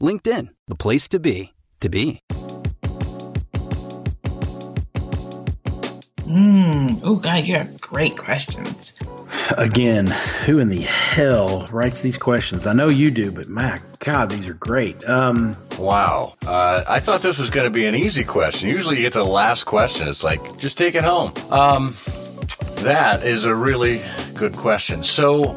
LinkedIn, the place to be, to be. Mmm. Oh, God, you have great questions. Again, who in the hell writes these questions? I know you do, but my God, these are great. Um, wow. Uh, I thought this was going to be an easy question. Usually you get to the last question. It's like, just take it home. Um, that is a really good question. So,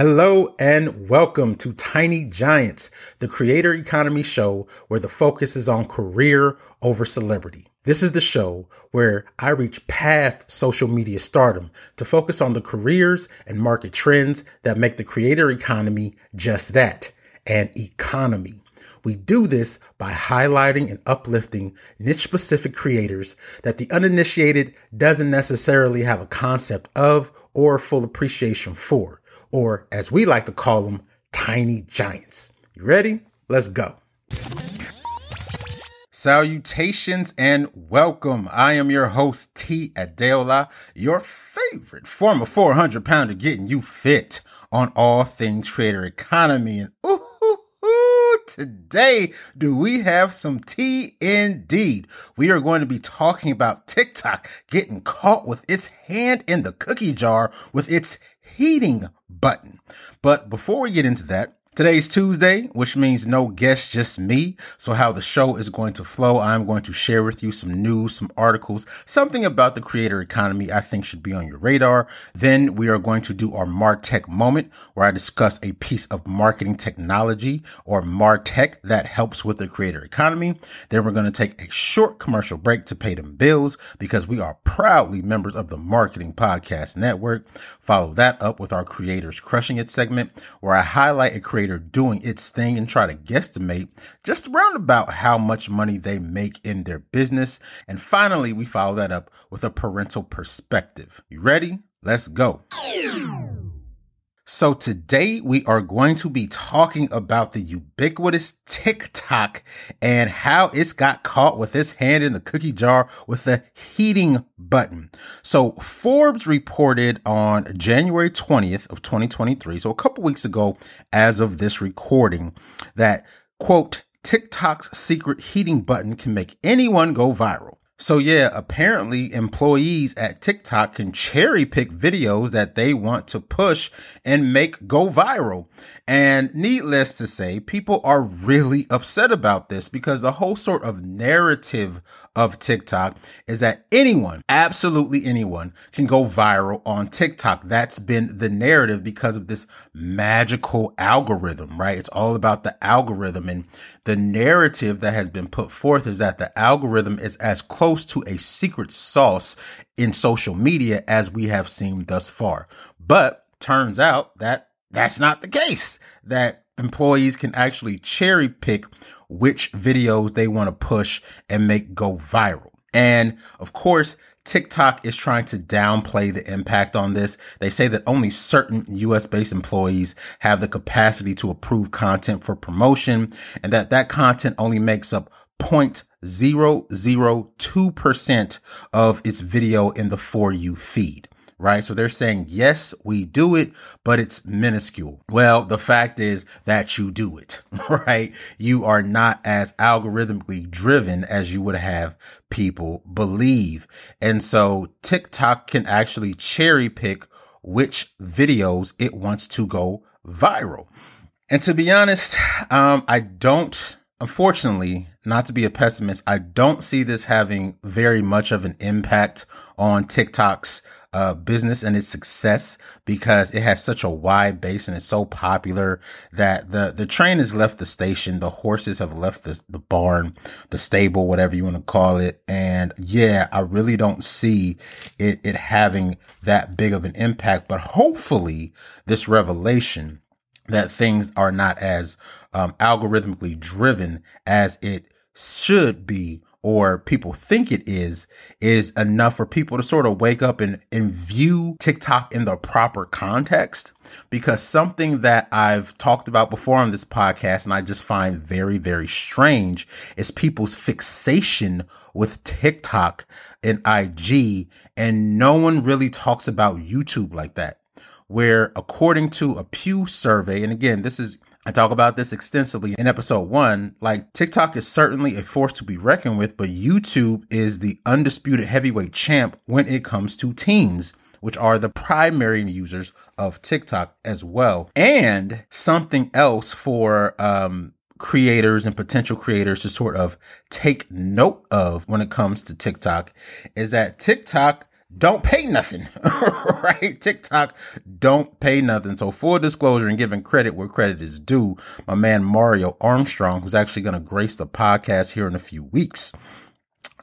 Hello and welcome to Tiny Giants, the creator economy show where the focus is on career over celebrity. This is the show where I reach past social media stardom to focus on the careers and market trends that make the creator economy just that an economy. We do this by highlighting and uplifting niche specific creators that the uninitiated doesn't necessarily have a concept of or full appreciation for or as we like to call them, tiny giants. You ready? Let's go. Salutations and welcome. I am your host, T. Adeola, your favorite former 400 pounder getting you fit on all things creator economy. And ooh, today do we have some tea indeed. We are going to be talking about TikTok getting caught with its hand in the cookie jar with its heating button. But before we get into that, Today's Tuesday, which means no guests, just me. So how the show is going to flow, I'm going to share with you some news, some articles, something about the creator economy I think should be on your radar. Then we are going to do our MarTech moment where I discuss a piece of marketing technology or MarTech that helps with the creator economy. Then we're going to take a short commercial break to pay them bills because we are proudly members of the Marketing Podcast Network. Follow that up with our creators crushing it segment where I highlight a creator creator doing its thing and try to guesstimate just around about how much money they make in their business. And finally, we follow that up with a parental perspective. You ready? Let's go. So today we are going to be talking about the ubiquitous TikTok and how it's got caught with its hand in the cookie jar with the heating button. So Forbes reported on January 20th of 2023, so a couple weeks ago as of this recording that quote, TikTok's secret heating button can make anyone go viral. So yeah, apparently employees at TikTok can cherry pick videos that they want to push and make go viral. And needless to say, people are really upset about this because the whole sort of narrative of TikTok is that anyone, absolutely anyone can go viral on TikTok. That's been the narrative because of this magical algorithm, right? It's all about the algorithm and the narrative that has been put forth is that the algorithm is as close close to a secret sauce in social media as we have seen thus far. But turns out that that's not the case, that employees can actually cherry pick which videos they want to push and make go viral. And of course, TikTok is trying to downplay the impact on this. They say that only certain US based employees have the capacity to approve content for promotion and that that content only makes up 0.002% of its video in the For You feed right? So they're saying, yes, we do it, but it's minuscule. Well, the fact is that you do it, right? You are not as algorithmically driven as you would have people believe. And so TikTok can actually cherry pick which videos it wants to go viral. And to be honest, um, I don't unfortunately, not to be a pessimist, I don't see this having very much of an impact on TikTok's uh, business and its success because it has such a wide base and it's so popular that the, the train has left the station. The horses have left the, the barn, the stable, whatever you want to call it. And yeah, I really don't see it, it having that big of an impact, but hopefully this revelation that things are not as um, algorithmically driven as it should be or people think it is, is enough for people to sort of wake up and, and view TikTok in the proper context. Because something that I've talked about before on this podcast and I just find very, very strange is people's fixation with TikTok and IG. And no one really talks about YouTube like that where according to a Pew survey, and again, this is I talk about this extensively in episode one. Like TikTok is certainly a force to be reckoned with, but YouTube is the undisputed heavyweight champ when it comes to teens which are the primary users of TikTok as well. And something else for um, creators and potential creators to sort of take note of when it comes to TikTok is that TikTok don't pay nothing, right? TikTok don't pay nothing. So full disclosure and giving credit where credit is due, my man Mario Armstrong, who's actually going to grace the podcast here in a few weeks.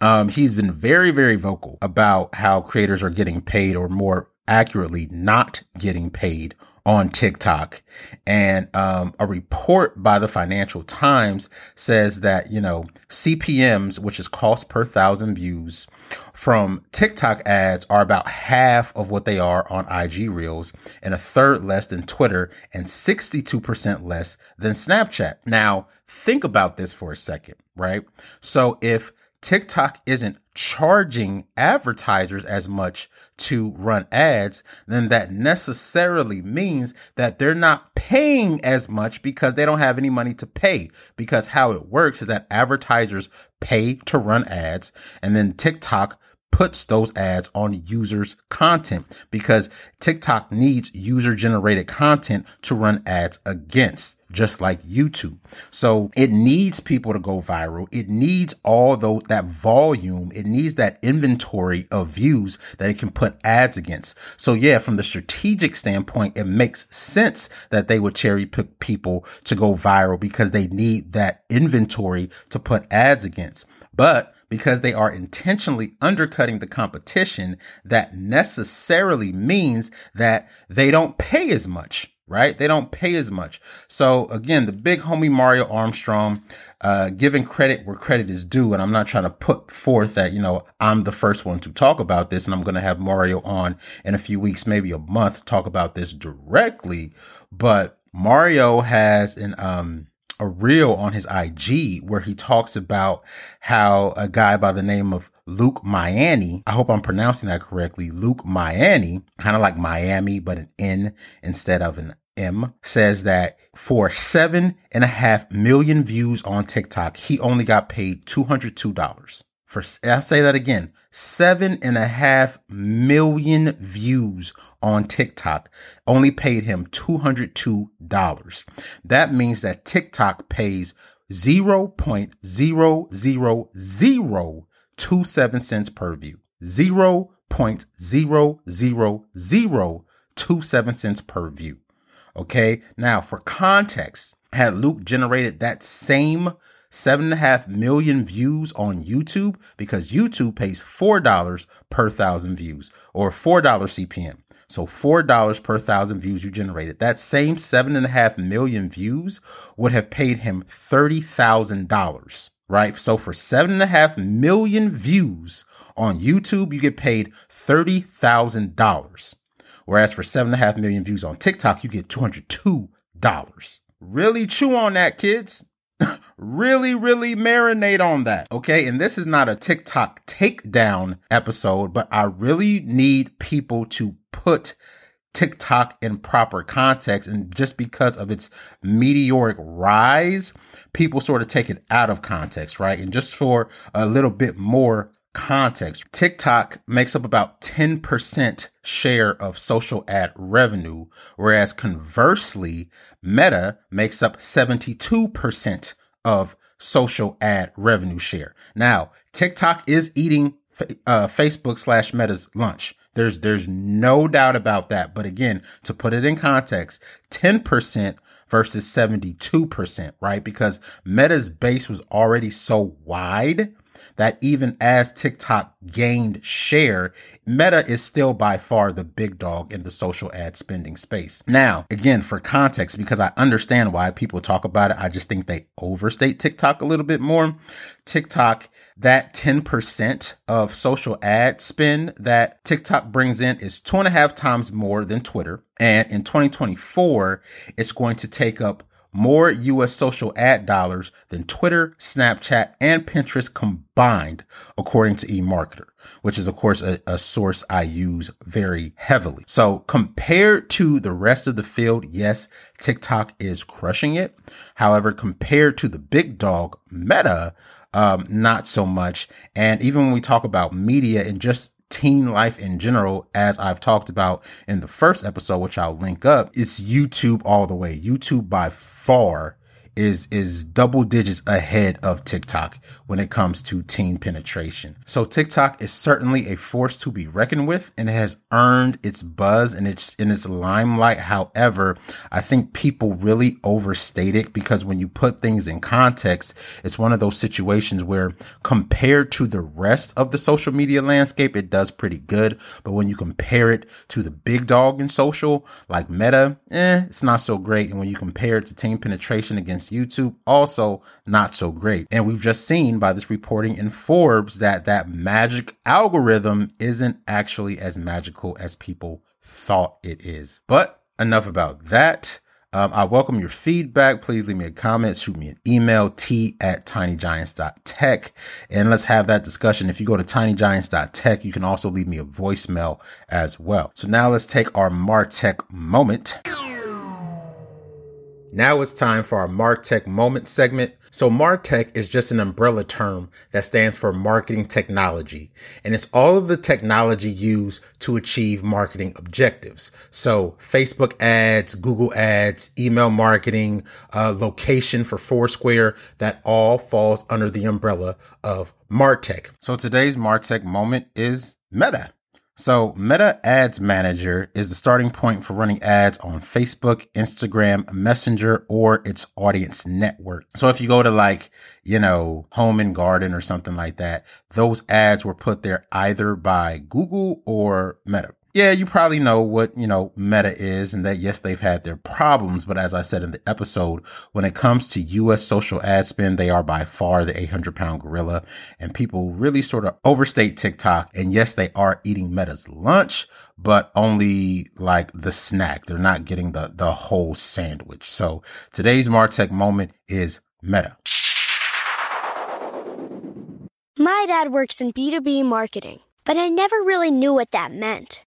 Um, he's been very, very vocal about how creators are getting paid or more accurately not getting paid on TikTok. And um, a report by the Financial Times says that, you know, CPMs, which is cost per thousand views from TikTok ads, are about half of what they are on IG Reels and a third less than Twitter and 62% less than Snapchat. Now, think about this for a second, right? So if TikTok isn't charging advertisers as much to run ads, then that necessarily means that they're not paying as much because they don't have any money to pay. Because how it works is that advertisers pay to run ads and then TikTok puts those ads on users content because TikTok needs user generated content to run ads against just like YouTube. So it needs people to go viral. It needs all those, that volume. It needs that inventory of views that it can put ads against. So yeah, from the strategic standpoint, it makes sense that they would cherry pick people to go viral because they need that inventory to put ads against. But because they are intentionally undercutting the competition, that necessarily means that they don't pay as much right? They don't pay as much. So again, the big homie Mario Armstrong, uh, giving credit where credit is due. And I'm not trying to put forth that, you know, I'm the first one to talk about this and I'm going to have Mario on in a few weeks, maybe a month, talk about this directly. But Mario has an, um, a reel on his IG where he talks about how a guy by the name of Luke Niami, I hope I'm pronouncing that correctly, Luke Niami, kind of like Miami, but an N instead of an M, says that for seven and a half million views on TikTok, he only got paid $202. For, I'll say that again, seven and a half million views on TikTok only paid him $202. That means that TikTok pays 0.00027 cents per view. 0.00027 cents per view. Okay. Now for context, had Luke generated that same seven and a half million views on YouTube because YouTube pays $4 per thousand views or $4 CPM. So $4 per thousand views you generated. That same seven and a half million views would have paid him $30,000, right? So for seven and a half million views on YouTube, you get paid $30,000. Whereas for seven and a half million views on TikTok, you get $202. Really chew on that, kids really, really marinate on that. Okay. And this is not a TikTok takedown episode, but I really need people to put TikTok in proper context. And just because of its meteoric rise, people sort of take it out of context, right? And just for a little bit more context, TikTok makes up about 10% share of social ad revenue, whereas conversely, Meta makes up 72% of social ad revenue share. Now, TikTok is eating uh, Facebook slash Meta's lunch. There's there's no doubt about that. But again, to put it in context, 10% versus 72%, right? Because Meta's base was already so wide that even as TikTok gained share, Meta is still by far the big dog in the social ad spending space. Now, again, for context, because I understand why people talk about it, I just think they overstate TikTok a little bit more. TikTok, that 10% of social ad spend that TikTok brings in is two and a half times more than Twitter. And in 2024, it's going to take up more US social ad dollars than Twitter, Snapchat, and Pinterest combined, according to eMarketer, which is, of course, a, a, source I use very heavily. So compared to the rest of the field, yes, TikTok is crushing it. However, compared to the big dog Meta, um, not so much. And even when we talk about media and just teen life in general, as I've talked about in the first episode, which I'll link up, it's YouTube all the way. YouTube by far is is double digits ahead of TikTok when it comes to teen penetration. So TikTok is certainly a force to be reckoned with and it has earned its buzz and its in its limelight. However, I think people really overstate it because when you put things in context, it's one of those situations where compared to the rest of the social media landscape, it does pretty good. But when you compare it to the big dog in social like Meta, eh, it's not so great. And when you compare it to teen penetration against YouTube, also not so great. And we've just seen by this reporting in Forbes that that magic algorithm isn't actually as magical as people thought it is. But enough about that. Um, I welcome your feedback. Please leave me a comment, shoot me an email, t at tinygiants.tech, and let's have that discussion. If you go to tinygiants.tech, you can also leave me a voicemail as well. So now let's take our Martech moment. Now it's time for our Martech moment segment. So Martech is just an umbrella term that stands for marketing technology. And it's all of the technology used to achieve marketing objectives. So Facebook ads, Google ads, email marketing, uh, location for Foursquare, that all falls under the umbrella of Martech. So today's Martech moment is Meta. So, Meta Ads Manager is the starting point for running ads on Facebook, Instagram, Messenger, or its audience network. So, if you go to like, you know, Home and Garden or something like that, those ads were put there either by Google or Meta yeah, you probably know what, you know, Meta is and that yes, they've had their problems. But as I said in the episode, when it comes to US social ad spend, they are by far the 800 pound gorilla and people really sort of overstate TikTok. And yes, they are eating Meta's lunch, but only like the snack. They're not getting the, the whole sandwich. So today's Martech moment is Meta. My dad works in B2B marketing, but I never really knew what that meant.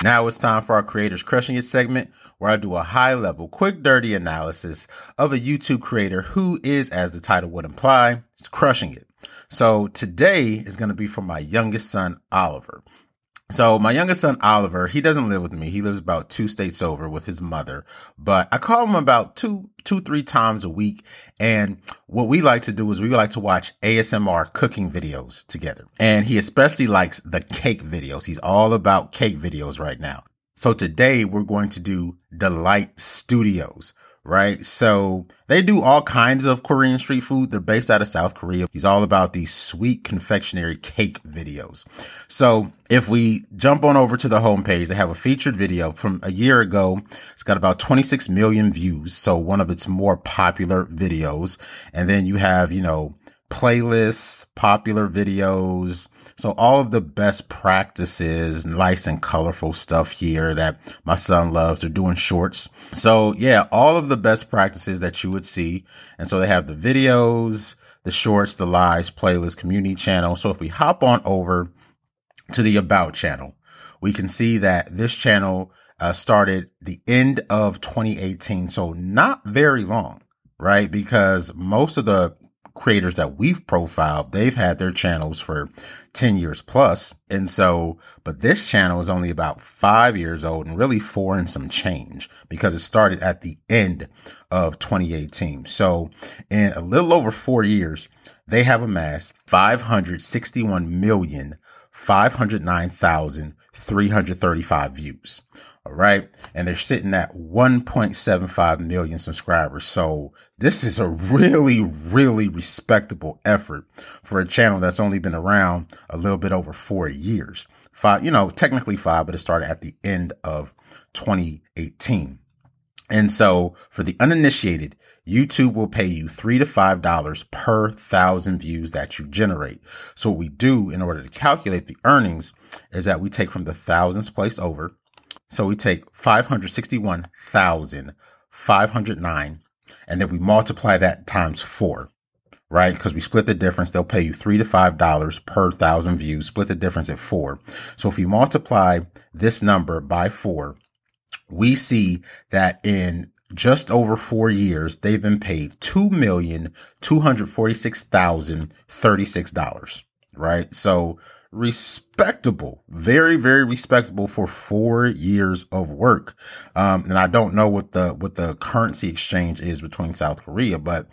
Now it's time for our Creators Crushing It segment, where I do a high level, quick, dirty analysis of a YouTube creator who is, as the title would imply, crushing it. So today is going to be for my youngest son, Oliver. So my youngest son, Oliver, he doesn't live with me. He lives about two states over with his mother, but I call him about two, two, three times a week. And what we like to do is we like to watch ASMR cooking videos together. And he especially likes the cake videos. He's all about cake videos right now. So today we're going to do Delight Studios. Right? So they do all kinds of Korean street food. They're based out of South Korea. He's all about these sweet confectionery cake videos. So if we jump on over to the homepage, they have a featured video from a year ago. It's got about 26 million views. So one of its more popular videos. And then you have, you know, playlists, popular videos. So all of the best practices, nice and colorful stuff here that my son loves. They're doing shorts. So yeah, all of the best practices that you would see. And so they have the videos, the shorts, the lives, playlist, community channel. So if we hop on over to the about channel, we can see that this channel uh, started the end of 2018. So not very long, right? Because most of the creators that we've profiled, they've had their channels for 10 years plus. And so, but this channel is only about five years old and really four and some change because it started at the end of 2018. So in a little over four years, they have amassed 561 million 509,335 views. All right. And they're sitting at 1.75 million subscribers. So this is a really, really respectable effort for a channel that's only been around a little bit over four years. Five, you know, technically five, but it started at the end of 2018. And so for the uninitiated, YouTube will pay you three to five dollars per thousand views that you generate. So what we do in order to calculate the earnings is that we take from the thousands placed over so we take 561,509 and then we multiply that times four, right? Because we split the difference. They'll pay you three to five dollars per thousand views, split the difference at four. So if you multiply this number by four, we see that in just over four years, they've been paid two million two hundred forty six thousand thirty six dollars. Right. So respectable, very, very respectable for four years of work. Um, and I don't know what the, what the currency exchange is between South Korea, but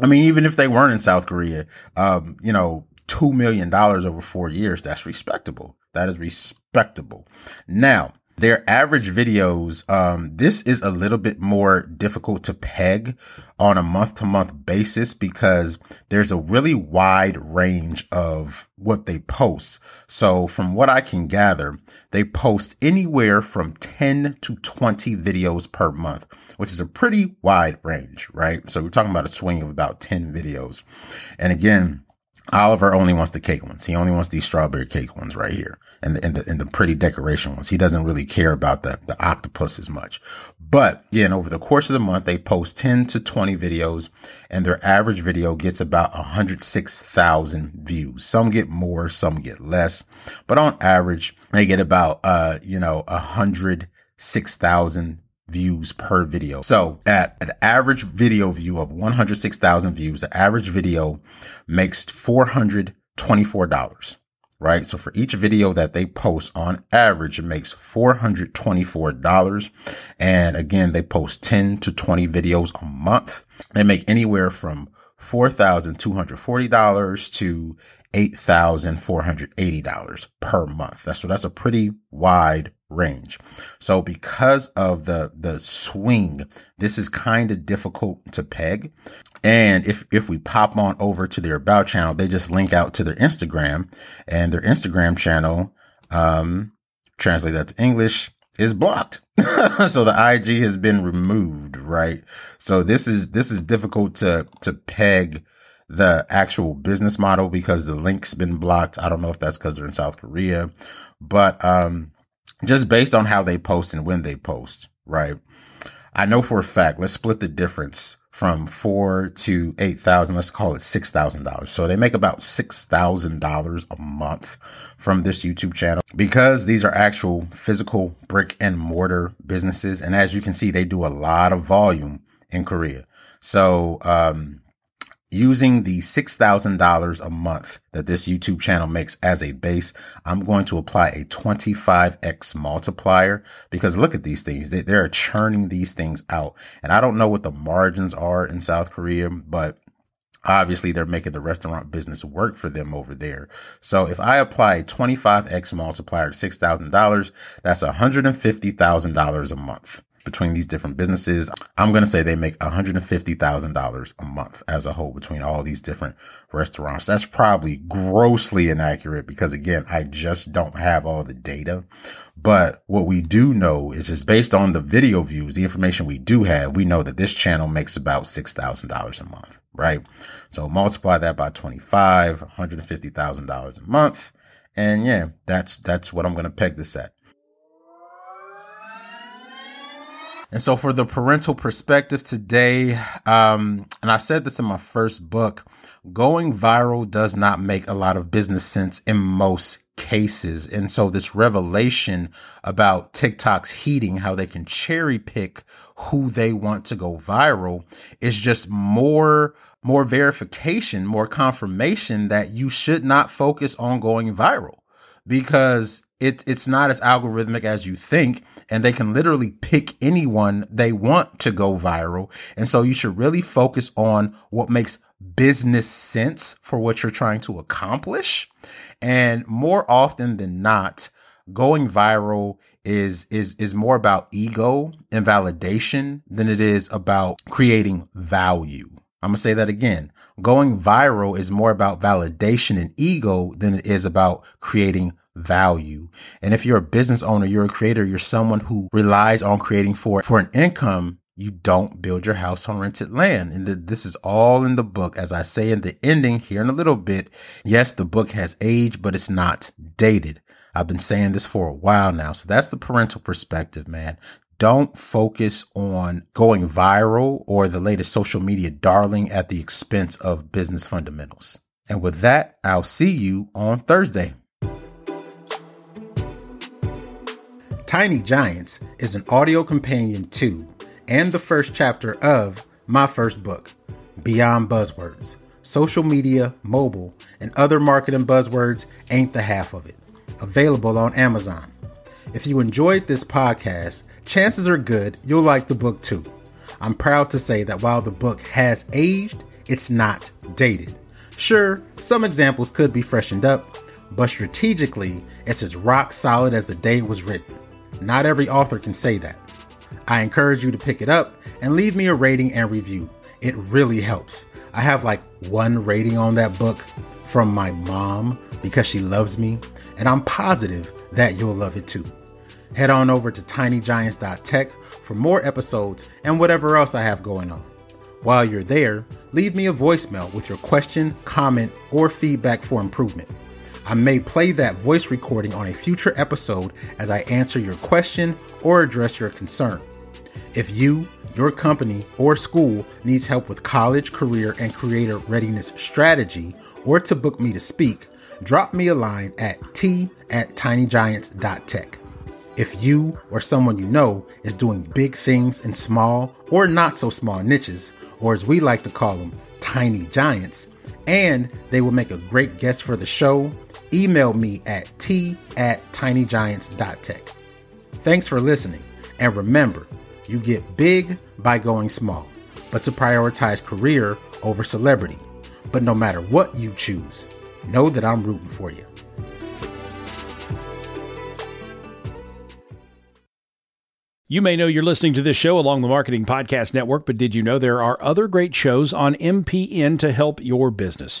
I mean, even if they weren't in South Korea, um, you know, $2 million over four years, that's respectable. That is respectable. Now, their average videos, um, this is a little bit more difficult to peg on a month to month basis because there's a really wide range of what they post. So from what I can gather, they post anywhere from 10 to 20 videos per month, which is a pretty wide range, right? So we're talking about a swing of about 10 videos. And again, Oliver only wants the cake ones. He only wants these strawberry cake ones right here and the, and the, and the pretty decoration ones. He doesn't really care about the, the octopus as much. But and over the course of the month, they post 10 to 20 videos and their average video gets about 106,000 views. Some get more, some get less, but on average, they get about, uh, you know, 106,000 views per video. So at an average video view of 106,000 views, the average video makes $424, right? So for each video that they post on average, it makes $424. And again, they post 10 to 20 videos a month. They make anywhere from $4,240 to $8,480 per month. That's so that's a pretty wide range. So because of the, the swing, this is kind of difficult to peg. And if, if we pop on over to their about channel, they just link out to their Instagram and their Instagram channel, um, translate that to English is blocked. so the IG has been removed, right? So this is, this is difficult to, to peg the actual business model because the link's been blocked. I don't know if that's because they're in South Korea, but, um, just based on how they post and when they post, right? I know for a fact, let's split the difference from four to 8,000. Let's call it $6,000. So they make about $6,000 a month from this YouTube channel because these are actual physical brick and mortar businesses. And as you can see, they do a lot of volume in Korea. So, um, using the $6,000 a month that this YouTube channel makes as a base, I'm going to apply a 25x multiplier because look at these things. They, they're churning these things out. And I don't know what the margins are in South Korea, but obviously they're making the restaurant business work for them over there. So if I apply a 25x multiplier to $6,000, that's $150,000 a month between these different businesses. I'm going to say they make $150,000 a month as a whole between all these different restaurants. That's probably grossly inaccurate because again, I just don't have all the data. But what we do know is just based on the video views, the information we do have, we know that this channel makes about $6,000 a month, right? So multiply that by 25, $150,000 a month. And yeah, that's, that's what I'm going to peg this at. And so for the parental perspective today, um, and I said this in my first book, going viral does not make a lot of business sense in most cases. And so this revelation about TikTok's heating, how they can cherry pick who they want to go viral is just more, more verification, more confirmation that you should not focus on going viral because it, it's not as algorithmic as you think, and they can literally pick anyone they want to go viral. And so you should really focus on what makes business sense for what you're trying to accomplish. And more often than not, going viral is is is more about ego and validation than it is about creating value. I'm going to say that again. Going viral is more about validation and ego than it is about creating value. And if you're a business owner, you're a creator, you're someone who relies on creating for, for an income, you don't build your house on rented land. And this is all in the book. As I say in the ending here in a little bit, yes, the book has aged, but it's not dated. I've been saying this for a while now. So that's the parental perspective, man. Don't focus on going viral or the latest social media darling at the expense of business fundamentals. And with that, I'll see you on Thursday. Tiny Giants is an audio companion to and the first chapter of my first book, Beyond Buzzwords. Social media, mobile, and other marketing buzzwords ain't the half of it. Available on Amazon. If you enjoyed this podcast, chances are good you'll like the book too. I'm proud to say that while the book has aged, it's not dated. Sure, some examples could be freshened up, but strategically, it's as rock solid as the day it was written. Not every author can say that. I encourage you to pick it up and leave me a rating and review. It really helps. I have like one rating on that book from my mom because she loves me, and I'm positive that you'll love it too. Head on over to tinygiants.tech for more episodes and whatever else I have going on. While you're there, leave me a voicemail with your question, comment, or feedback for improvement. I may play that voice recording on a future episode as I answer your question or address your concern. If you, your company, or school needs help with college, career, and creator readiness strategy, or to book me to speak, drop me a line at t at tinygiants.tech. If you or someone you know is doing big things in small or not so small niches, or as we like to call them, tiny giants, and they will make a great guest for the show, email me at t at tinygiants.tech. Thanks for listening, and remember, you get big by going small, but to prioritize career over celebrity. But no matter what you choose, know that I'm rooting for you. You may know you're listening to this show along the Marketing Podcast Network, but did you know there are other great shows on MPN to help your business?